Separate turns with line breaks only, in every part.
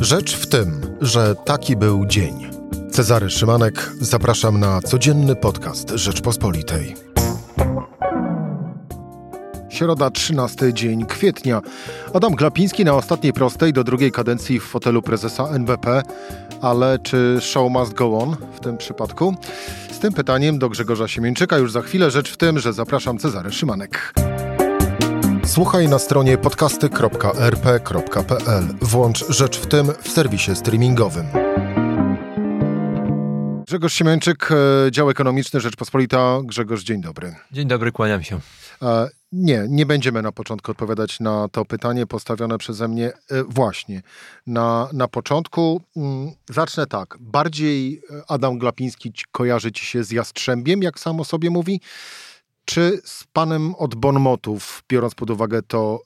Rzecz w tym, że taki był dzień. Cezary Szymanek, zapraszam na codzienny podcast Rzeczpospolitej. Środa, 13 dzień kwietnia. Adam Glapiński na ostatniej prostej do drugiej kadencji w fotelu prezesa NBP. Ale czy show must go on w tym przypadku? Z tym pytaniem do Grzegorza Siemieńczyka już za chwilę. Rzecz w tym, że zapraszam Cezary Szymanek. Słuchaj na stronie podcasty.rp.pl. Włącz Rzecz w tym w serwisie streamingowym. Grzegorz Siemieńczyk, e, dział ekonomiczny Rzeczpospolita. Grzegorz, dzień dobry.
Dzień dobry, kłaniam się.
E, nie, nie będziemy na początku odpowiadać na to pytanie postawione przeze mnie e, właśnie. Na, na początku mm, zacznę tak. Bardziej Adam Glapiński kojarzy ci się z Jastrzębiem, jak sam o sobie mówi, czy z panem od Bonmotów, biorąc pod uwagę to,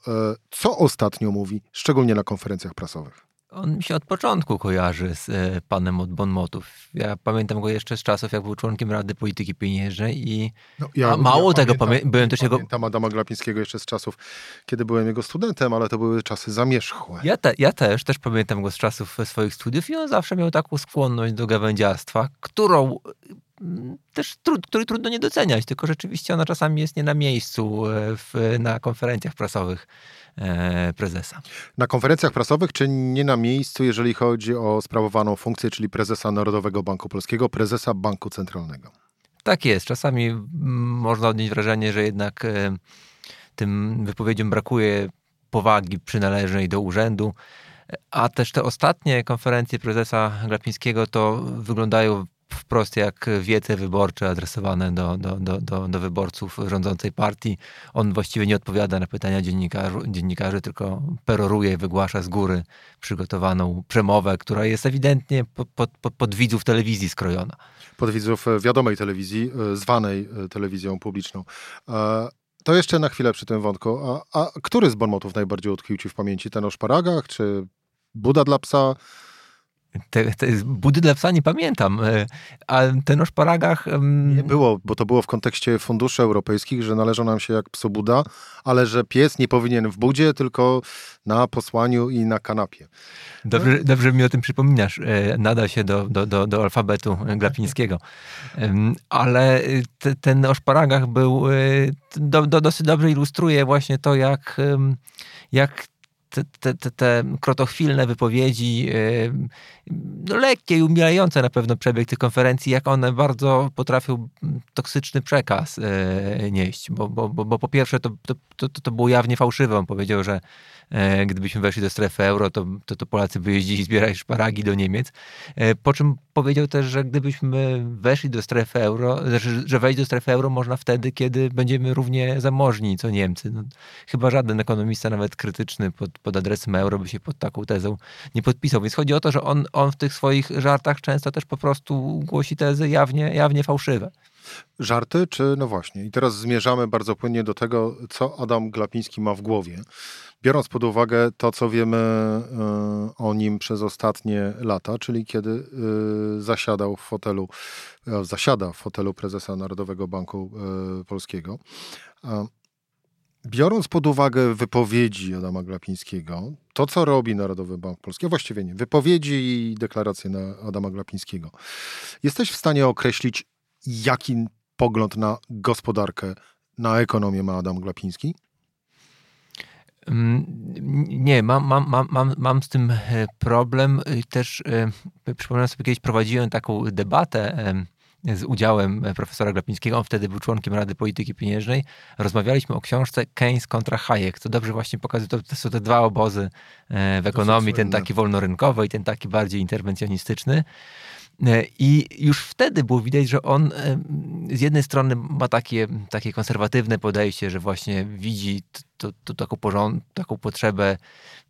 co ostatnio mówi, szczególnie na konferencjach prasowych?
On mi się od początku kojarzy z e, panem od Bonmotów. Ja pamiętam go jeszcze z czasów, jak był członkiem Rady Polityki Pieniężnej i no, ja, mało ja tego, pamiętam, byłem też
jego... Pamiętam Adama Glapińskiego jeszcze z czasów, kiedy byłem jego studentem, ale to były czasy zamierzchłe.
Ja, te, ja też, też pamiętam go z czasów swoich studiów i on zawsze miał taką skłonność do gawędziarstwa, którą też trud, której trudno nie doceniać, tylko rzeczywiście ona czasami jest nie na miejscu e, w, na konferencjach prasowych. E, prezesa.
Na konferencjach prasowych, czy nie na miejscu, jeżeli chodzi o sprawowaną funkcję, czyli prezesa Narodowego Banku Polskiego, prezesa Banku Centralnego?
Tak jest. Czasami można odnieść wrażenie, że jednak e, tym wypowiedziom brakuje powagi przynależnej do urzędu. A też te ostatnie konferencje prezesa Glapińskiego to wyglądają wprost jak wiece wyborcze adresowane do, do, do, do, do wyborców rządzącej partii. On właściwie nie odpowiada na pytania dziennikarzy, tylko peroruje i wygłasza z góry przygotowaną przemowę, która jest ewidentnie pod, pod, pod widzów telewizji skrojona.
Pod widzów e, wiadomej telewizji, e, zwanej e, telewizją publiczną. To jeszcze na chwilę przy tym wątku. A, a który z bonmotów najbardziej utkwił ci w pamięci? Ten o szparagach, czy Buda dla psa?
Te, te budy dla psa nie pamiętam, e, a ten o szparagach...
Nie było, bo to było w kontekście funduszy europejskich, że należą nam się jak psu Buda, ale że pies nie powinien w budzie, tylko na posłaniu i na kanapie.
Dobrze, dobrze mi o tym przypominasz. E, nada się do, do, do, do alfabetu glapińskiego. Ale te, ten o szparagach był, e, do, do, dosyć dobrze ilustruje właśnie to, jak, jak te, te, te krotochwilne wypowiedzi, no lekkie i umilające na pewno przebieg tych konferencji, jak one bardzo potrafią toksyczny przekaz e, nieść. Bo, bo, bo, bo po pierwsze to, to, to, było jawnie fałszywe. On powiedział, że e, gdybyśmy weszli do strefy euro, to, to, to Polacy by jeździli zbierać szparagi do Niemiec. Po czym powiedział też, że gdybyśmy weszli do strefy euro, znaczy, że wejść do strefy euro można wtedy, kiedy będziemy równie zamożni co Niemcy. No, chyba żaden ekonomista, nawet krytyczny pod, pod adresem euro, by się pod taką tezą nie podpisał. Więc chodzi o to, że on, on w tych swoich żartach często też po prostu głosi tezy jawnie, jawnie fałszywe.
Żarty, czy no właśnie. I teraz zmierzamy bardzo płynnie do tego, co Adam Glapiński ma w głowie. Biorąc pod uwagę to, co wiemy y, o nim przez ostatnie lata, czyli kiedy y, zasiadał w fotelu, y, zasiada w fotelu prezesa Narodowego Banku Polskiego. Biorąc pod uwagę wypowiedzi Adama Glapińskiego, to co robi Narodowy Bank Polski, a właściwie nie, wypowiedzi i deklaracje Adama Glapińskiego, jesteś w stanie określić, jaki pogląd na gospodarkę, na ekonomię ma Adam Glapiński?
Mm, nie, mam, mam, mam, mam, z tym e, problem. Też e, przypomnę sobie, kiedyś prowadziłem taką debatę z udziałem e, profesora Glapińskiego. On wtedy był członkiem Rady Polityki Pieniężnej. Rozmawialiśmy o książce Keynes kontra Hayek, co dobrze właśnie pokazuje, to, to są te dwa obozy e, w ekonomii, ten taki wolnorynkowy i ten taki bardziej interwencjonistyczny. E, I już wtedy było widać, że on z jednej strony ma takie, takie konserwatywne podejście, że właśnie widzi to, to taką, porząd, taką potrzebę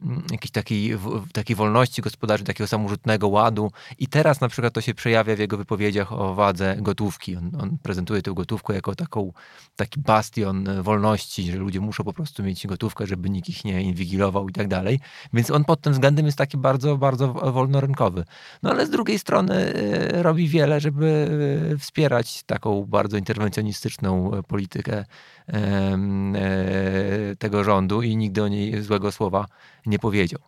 mm, jakiejś takiej, takiej wolności gospodarczej, takiego samorzutnego ładu. I teraz na przykład to się przejawia w jego wypowiedziach o wadze gotówki. On, on prezentuje tę gotówkę jako taką, taki bastion wolności, że ludzie muszą po prostu mieć gotówkę, żeby nikt ich nie inwigilował i tak dalej. Więc on pod tym względem jest taki bardzo, bardzo wolnorynkowy. No ale z drugiej strony e, robi wiele, żeby e, wspierać taką bardzo interwencjonistyczną politykę e, tego rządu i nigdy o niej złego słowa nie powiedział.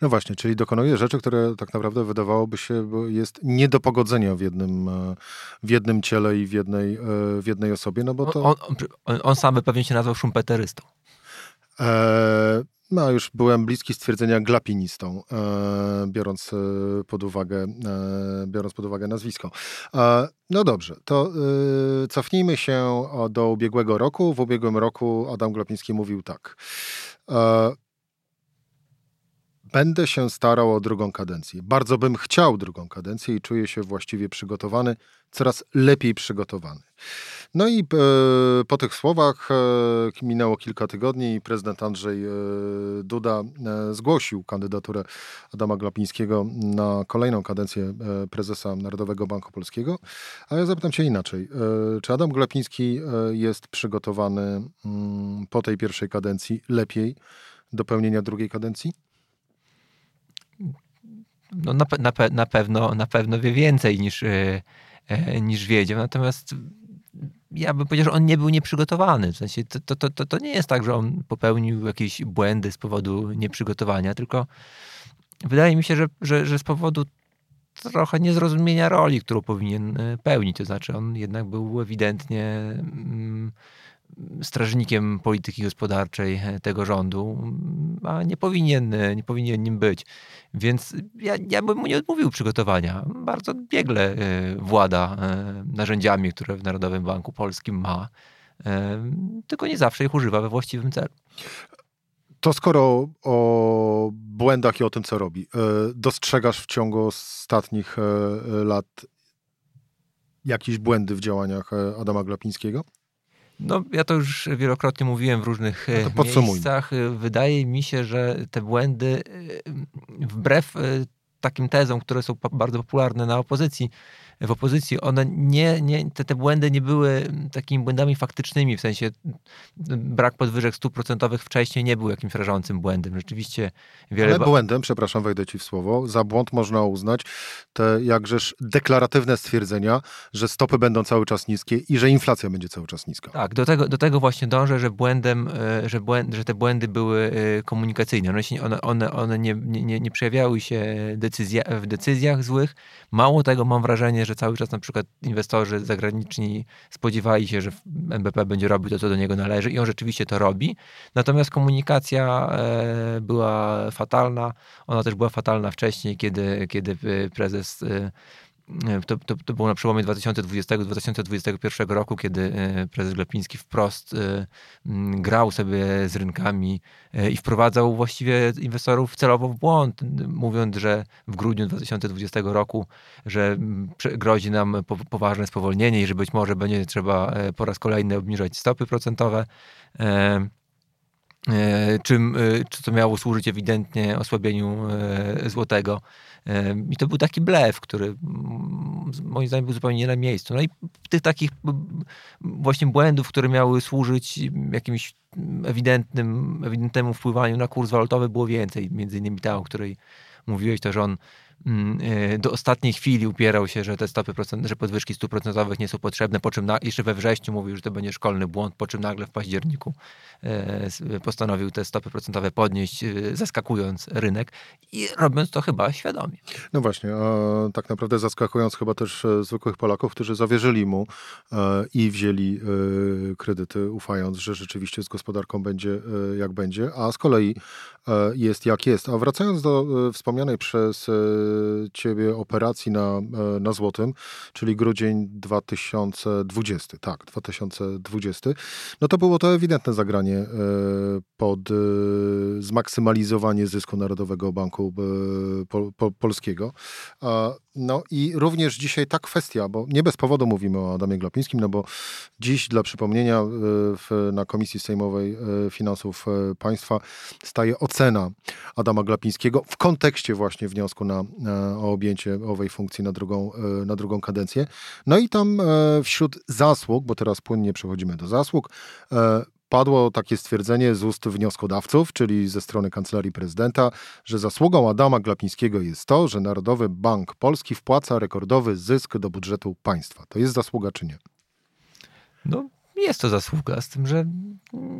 No właśnie, czyli dokonuje rzeczy, które tak naprawdę wydawałoby się jest nie do pogodzenia w jednym, w jednym ciele i w jednej, w jednej osobie, no bo to...
On, on, on sam by pewnie się nazwał szumpeterystą.
No, już byłem bliski stwierdzenia glapinistą, e, biorąc e, pod uwagę, e, biorąc pod uwagę nazwisko. No dobrze, to cofnijmy się do ubiegłego roku. W ubiegłym roku Adam Glapiński mówił tak. Będę się starał o drugą kadencję. Bardzo bym chciał drugą kadencję i czuję się właściwie przygotowany, coraz lepiej przygotowany. No i e, po tych słowach e, minęło kilka tygodni i prezydent Andrzej e, Duda zgłosił kandydaturę Adama Glapińskiego na kolejną kadencję prezesa Narodowego Banku Polskiego. A ja zapytam cię inaczej. Czy Adam Glapiński jest przygotowany mm, po tej pierwszej kadencji lepiej do pełnienia drugiej kadencji?
No na, na, na, pewno, na pewno wie więcej niż, e, e, niż wiedział. Natomiast ja bym powiedział, że on nie był nieprzygotowany. W sensie to, to, to, to nie jest tak, że on popełnił jakieś błędy z powodu nieprzygotowania, tylko wydaje mi się, że, że, że z powodu trochę niezrozumienia roli, którą powinien e, pełnić. To znaczy, on jednak był ewidentnie. Strażnikiem polityki gospodarczej tego rządu, a nie powinien, nie powinien nim być. Więc ja, ja bym mu nie odmówił przygotowania. Bardzo biegle e, włada e, narzędziami, które w Narodowym Banku Polskim ma, e, tylko nie zawsze ich używa we właściwym celu.
To skoro o błędach i o tym, co robi, dostrzegasz w ciągu ostatnich lat jakieś błędy w działaniach Adama Glapińskiego?
No, ja to już wielokrotnie mówiłem w różnych no miejscach. Wydaje mi się, że te błędy, e, wbrew e, takim tezom, które są bardzo popularne na opozycji, w opozycji, one nie, nie, te, te błędy nie były takimi błędami faktycznymi, w sensie brak podwyżek stuprocentowych wcześniej nie był jakimś rażącym błędem. Rzeczywiście wiele...
Ale błędem, przepraszam, wejdę ci w słowo, za błąd można uznać te jakżeż deklaratywne stwierdzenia, że stopy będą cały czas niskie i że inflacja będzie cały czas niska.
Tak, do tego, do tego właśnie dążę, że błędem, e, że, błęd, że te błędy były e, komunikacyjne. One, się, one, one, one nie, nie, nie przejawiały się decyzja, w decyzjach złych. Mało tego, mam wrażenie, że cały czas na przykład inwestorzy zagraniczni spodziewali się, że NBP będzie robił to, co do niego należy i on rzeczywiście to robi. Natomiast komunikacja e, była fatalna. Ona też była fatalna wcześniej, kiedy, kiedy prezes e, to, to, to było na przełomie 2020-2021 roku, kiedy e, prezes Glapiński wprost e, grał sobie z rynkami e, i wprowadzał właściwie inwestorów celowo w błąd, mówiąc, że w grudniu 2020 roku, że grozi nam poważne spowolnienie i że być może będzie trzeba po raz kolejny obniżać stopy procentowe czym, co miało służyć ewidentnie osłabieniu złotego. I to był taki blef, który moim zdaniem był zupełnie nie na miejscu. No i tych takich właśnie błędów, które miały służyć jakimś ewidentnym, ewidentnemu wpływaniu na kurs walutowy było więcej. Między innymi ta, o której mówiłeś, to, że on e, do ostatniej chwili upierał się, że te stopy procent, że podwyżki stóp procentowych nie są potrzebne, po czym na, jeszcze we wrześniu mówił, że to będzie szkolny błąd, po czym nagle w październiku e, postanowił te stopy procentowe podnieść, e, zaskakując rynek i robiąc to chyba świadomie.
No właśnie, tak naprawdę zaskakując chyba też zwykłych Polaków, którzy zawierzyli mu i wzięli kredyty, ufając, że rzeczywiście z gospodarką będzie jak będzie, a z kolei jest jak jest. A wracając do wspomnianej przez ciebie operacji na, e, na złotym, czyli grudzień 2020, tak, 2020, no to było to ewidentne zagranie e, pod e, zmaksymalizowanie zysku Narodowego Banku Polskiego. No i również dzisiaj ta kwestia, bo nie bez powodu mówimy o Adamie Glapińskim, no bo dziś dla przypomnienia w, na Komisji Sejmowej Finansów Państwa staje ocena Adama Glapińskiego w kontekście właśnie wniosku na o objęcie owej funkcji na drugą, na drugą kadencję. No i tam wśród zasług, bo teraz płynnie przechodzimy do zasług, padło takie stwierdzenie z ust wnioskodawców, czyli ze strony Kancelarii Prezydenta, że zasługą Adama Glapińskiego jest to, że Narodowy Bank Polski wpłaca rekordowy zysk do budżetu państwa. To jest zasługa czy nie?
No, jest to zasługa, z tym, że.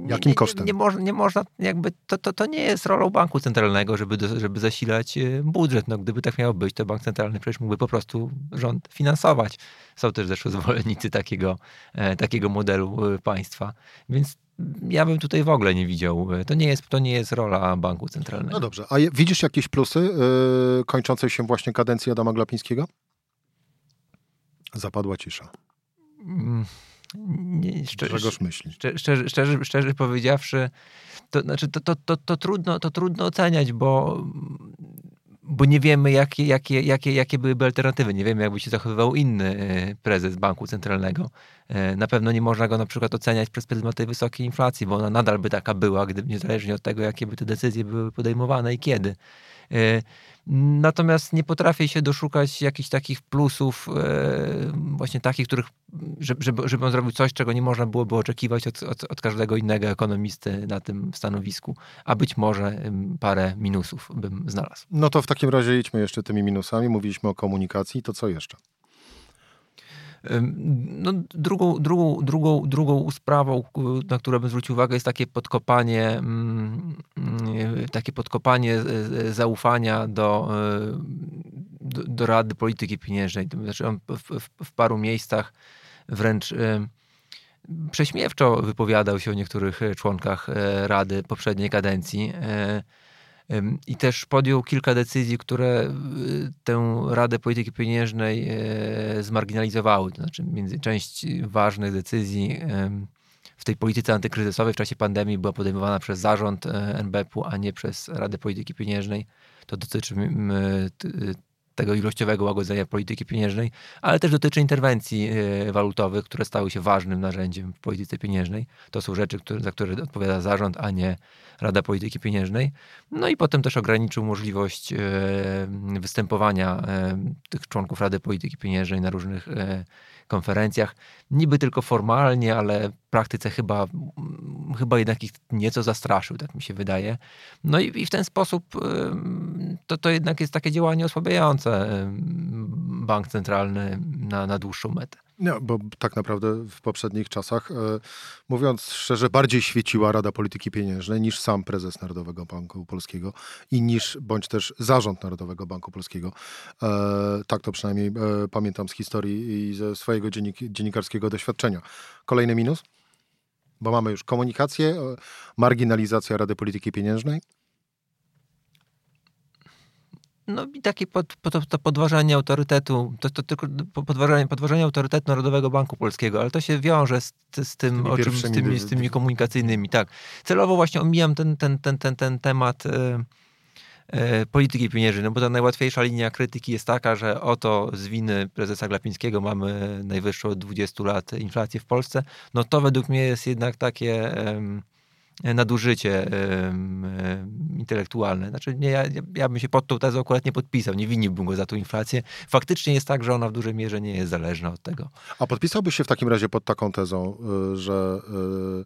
Jakim
nie,
kosztem?
Nie, nie, można, nie można, jakby to, to, to nie jest rolą banku centralnego, żeby, do, żeby zasilać e, budżet. No, gdyby tak miało być, to bank centralny przecież mógłby po prostu rząd finansować. Są też zresztą zwolennicy takiego, e, takiego modelu e, państwa. Więc ja bym tutaj w ogóle nie widział. To nie jest, to nie jest rola banku centralnego.
No dobrze. A widzisz jakieś plusy yy, kończącej się właśnie kadencji Adama Glapińskiego? Zapadła cisza.
Mm, Nie, szczerze,
Grzegorz myśli.
szczerze, szczerze, szczerze, powiedziawszy, to, znaczy to, to, to, to, trudno, to trudno oceniać, bo, bo nie wiemy, jakie, jakie, jakie, jakie byłyby alternatywy. Nie wiemy, jakby się zachowywał inny e, prezes banku centralnego. E, Na pewno nie można go na przykład oceniać przez pryzmat tej wysokiej inflacji, bo ona nadal by taka była, gdyby niezależnie od tego, jakie by te decyzje były podejmowane i kiedy. E, Natomiast nie potrafię się doszukać jakichś takich plusów, e, właśnie takich, których, żeby, żeby, on zrobił coś, czego nie można byłoby oczekiwać od, od, od każdego innego ekonomisty na tym stanowisku, a być może parę minusów bym znalazł.
No to w takim razie idźmy jeszcze tymi minusami. Mówiliśmy o komunikacji, to co jeszcze?
No, drugą, drugą, drugą, drugą sprawą, na którą bym zwrócił uwagę, jest takie podkopanie, mm, mm, takie podkopanie e, e, zaufania do, e, do, do Rady Polityki Pieniężnej. Znaczy on w, w, w paru miejscach wręcz prześmiewczo wypowiadał się o niektórych członkach Rady poprzedniej kadencji. E, I też podjął kilka decyzji, które y, tę Radę Polityki Pieniężnej e, zmarginalizowały. To znaczy, między część ważnych decyzji w tej polityce antykryzysowej w czasie pandemii była podejmowana przez zarząd e, NBP-u, a nie przez Radę Polityki Pieniężnej. To dotyczy tego ilościowego łagodzenia polityki pieniężnej, ale też dotyczy interwencji e, walutowych, które stały się ważnym narzędziem w polityce pieniężnej. To są rzeczy, które, za które odpowiada zarząd, a nie Rada Polityki Pieniężnej. No i potem też ograniczył możliwość e, występowania e, tych członków Rady Polityki Pieniężnej na różnych konferencjach. Niby tylko formalnie, ale praktyce chyba, chyba jednak ich nieco zastraszył, tak mi się wydaje. No i, i w ten sposób to, to jednak jest takie działanie osłabiające bank centralny na, na dłuższą metę.
No, bo tak naprawdę w poprzednich czasach, e, mówiąc szczerze, bardziej świeciła Rada Polityki Pieniężnej niż sam prezes Narodowego Banku Polskiego i niż bądź też zarząd Narodowego Banku Polskiego. E, tak to przynajmniej e, pamiętam z historii i ze swojego dziennik, dziennikarskiego doświadczenia. Kolejny minus? Bo mamy już komunikację, e, marginalizacja Rady Polityki Pieniężnej.
No i takie pod, pod, to podważanie autorytetu, to, to tylko podważanie, podważanie autorytetu Narodowego Banku Polskiego, ale to się wiąże z, z tym,
tymi
o czym, z tymi, z tymi komunikacyjnymi, tak. Celowo właśnie omijam ten, ten, ten, ten, ten temat e, polityki pieniężnej, no bo ta najłatwiejsza linia krytyki jest taka, że oto z winy prezesa Glapińskiego mamy najwyższą od 20 lat inflację w Polsce. No to według mnie jest jednak takie... nadużycie intelektualne. Znaczy, nie, ja, ja bym się pod tą tezą akurat nie podpisał, nie winiłbym go za tą inflację. Faktycznie jest tak, że ona w dużej mierze nie jest zależna od tego.
A podpisałbyś się w takim razie pod taką tezą, y, że y,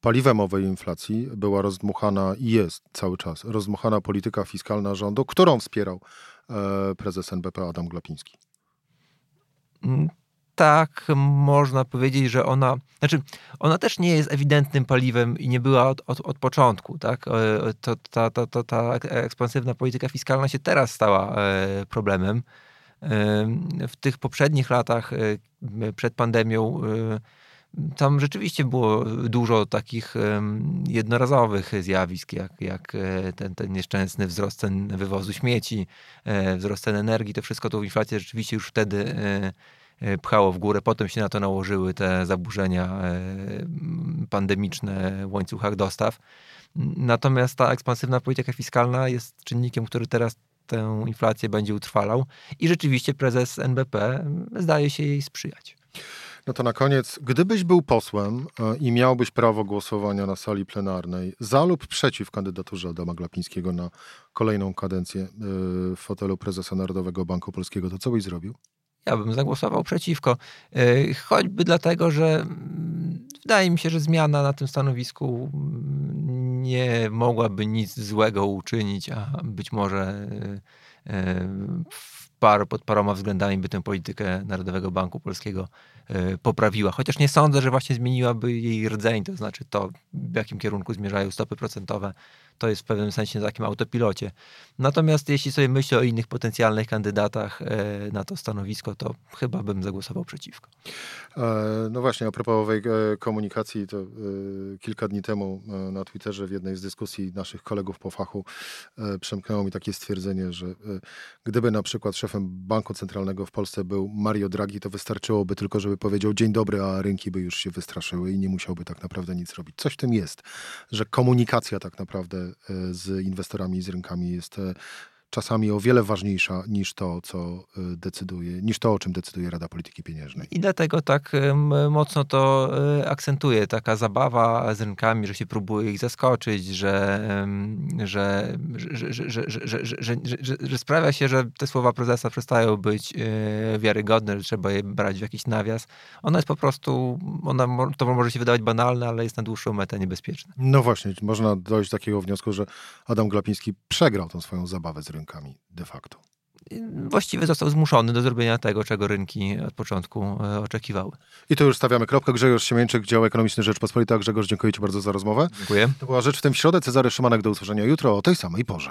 paliwem owej inflacji była rozdmuchana i jest cały czas rozdmuchana polityka fiskalna rządu, którą wspierał e, prezes NBP Adam Glapiński.
Mm, Tak, można powiedzieć, że ona, znaczy, ona też nie jest ewidentnym paliwem i nie była od, od, od początku, tak? E, To, ta, ta, ta, ta ekspansywna polityka fiskalna się teraz stała e, problemem. W tych poprzednich latach przed pandemią tam rzeczywiście było dużo takich jednorazowych zjawisk, jak, jak e, ten, ten nieszczęsny wzrost cen wywozu śmieci, e, wzrost cen energii. To wszystko tą inflację rzeczywiście już wtedy e, pchało w górę. Potem się na to nałożyły te zaburzenia pandemiczne w łańcuchach dostaw. Natomiast ta ekspansywna polityka fiskalna jest czynnikiem, który teraz tę inflację będzie utrwalał i rzeczywiście prezes NBP zdaje się jej sprzyjać.
No to na koniec, gdybyś był posłem e, i miałbyś prawo głosowania na sali plenarnej za lub przeciw kandydaturze Adama Glapińskiego na kolejną kadencję e, w fotelu prezesa Narodowego Banku Polskiego, to co byś zrobił?
Ja bym zagłosował przeciwko. E, Choćby dlatego, że mm, wydaje mi się, że zmiana na tym stanowisku mm, nie mogłaby nic złego uczynić, a być może par, pod paroma względami by tę politykę Narodowego Banku Polskiego poprawiła. Chociaż nie sądzę, że właśnie zmieniłaby jej rdzeń, to znaczy to, w jakim kierunku zmierzają stopy procentowe to jest w pewnym sensie na takim autopilocie. Natomiast jeśli sobie myślę o innych potencjalnych kandydatach e, na to stanowisko, to chyba bym zagłosował przeciwko.
E, no właśnie, a propos owej e, komunikacji, to kilka dni temu na Twitterze w jednej z dyskusji naszych kolegów po fachu przemknęło mi takie stwierdzenie, że gdyby na przykład szefem Banku Centralnego w Polsce był Mario Draghi, to wystarczyłoby tylko, żeby powiedział dzień dobry, a rynki by już się wystraszyły i nie musiałby tak naprawdę nic robić. Coś w tym jest, że komunikacja tak naprawdę z inwestorami i z rynkami jest e, czasami o wiele ważniejsza niż to, co e, decyduje, niż to, o czym decyduje Rada Polityki Pieniężnej.
I dlatego tak mocno to akcentuje taka zabawa z rynkami, że się próbuje ich zaskoczyć, że, że, że, że, sprawia się, że te słowa prezesa przestają być wiarygodne, że trzeba je brać w jakiś nawias. Ona jest po prostu, ona, to może się wydawać banalne, ale jest na dłuższą metę niebezpieczne.
No właśnie, można dojść do takiego wniosku, że Adam Glapiński przegrał tą swoją zabawę z rynkami rynkami de facto.
Właściwie został zmuszony do zrobienia tego, czego rynki od początku e, oczekiwały.
I tu już stawiamy kropkę. Grzegorz Siemieńczyk, dział ekonomiczny Rzeczpospolita. Grzegorz, dziękuję Ci bardzo za rozmowę.
Dziękuję.
To była Rzecz w tym środę. Cezary Szymanek, do usłyszenia jutro o tej samej porze.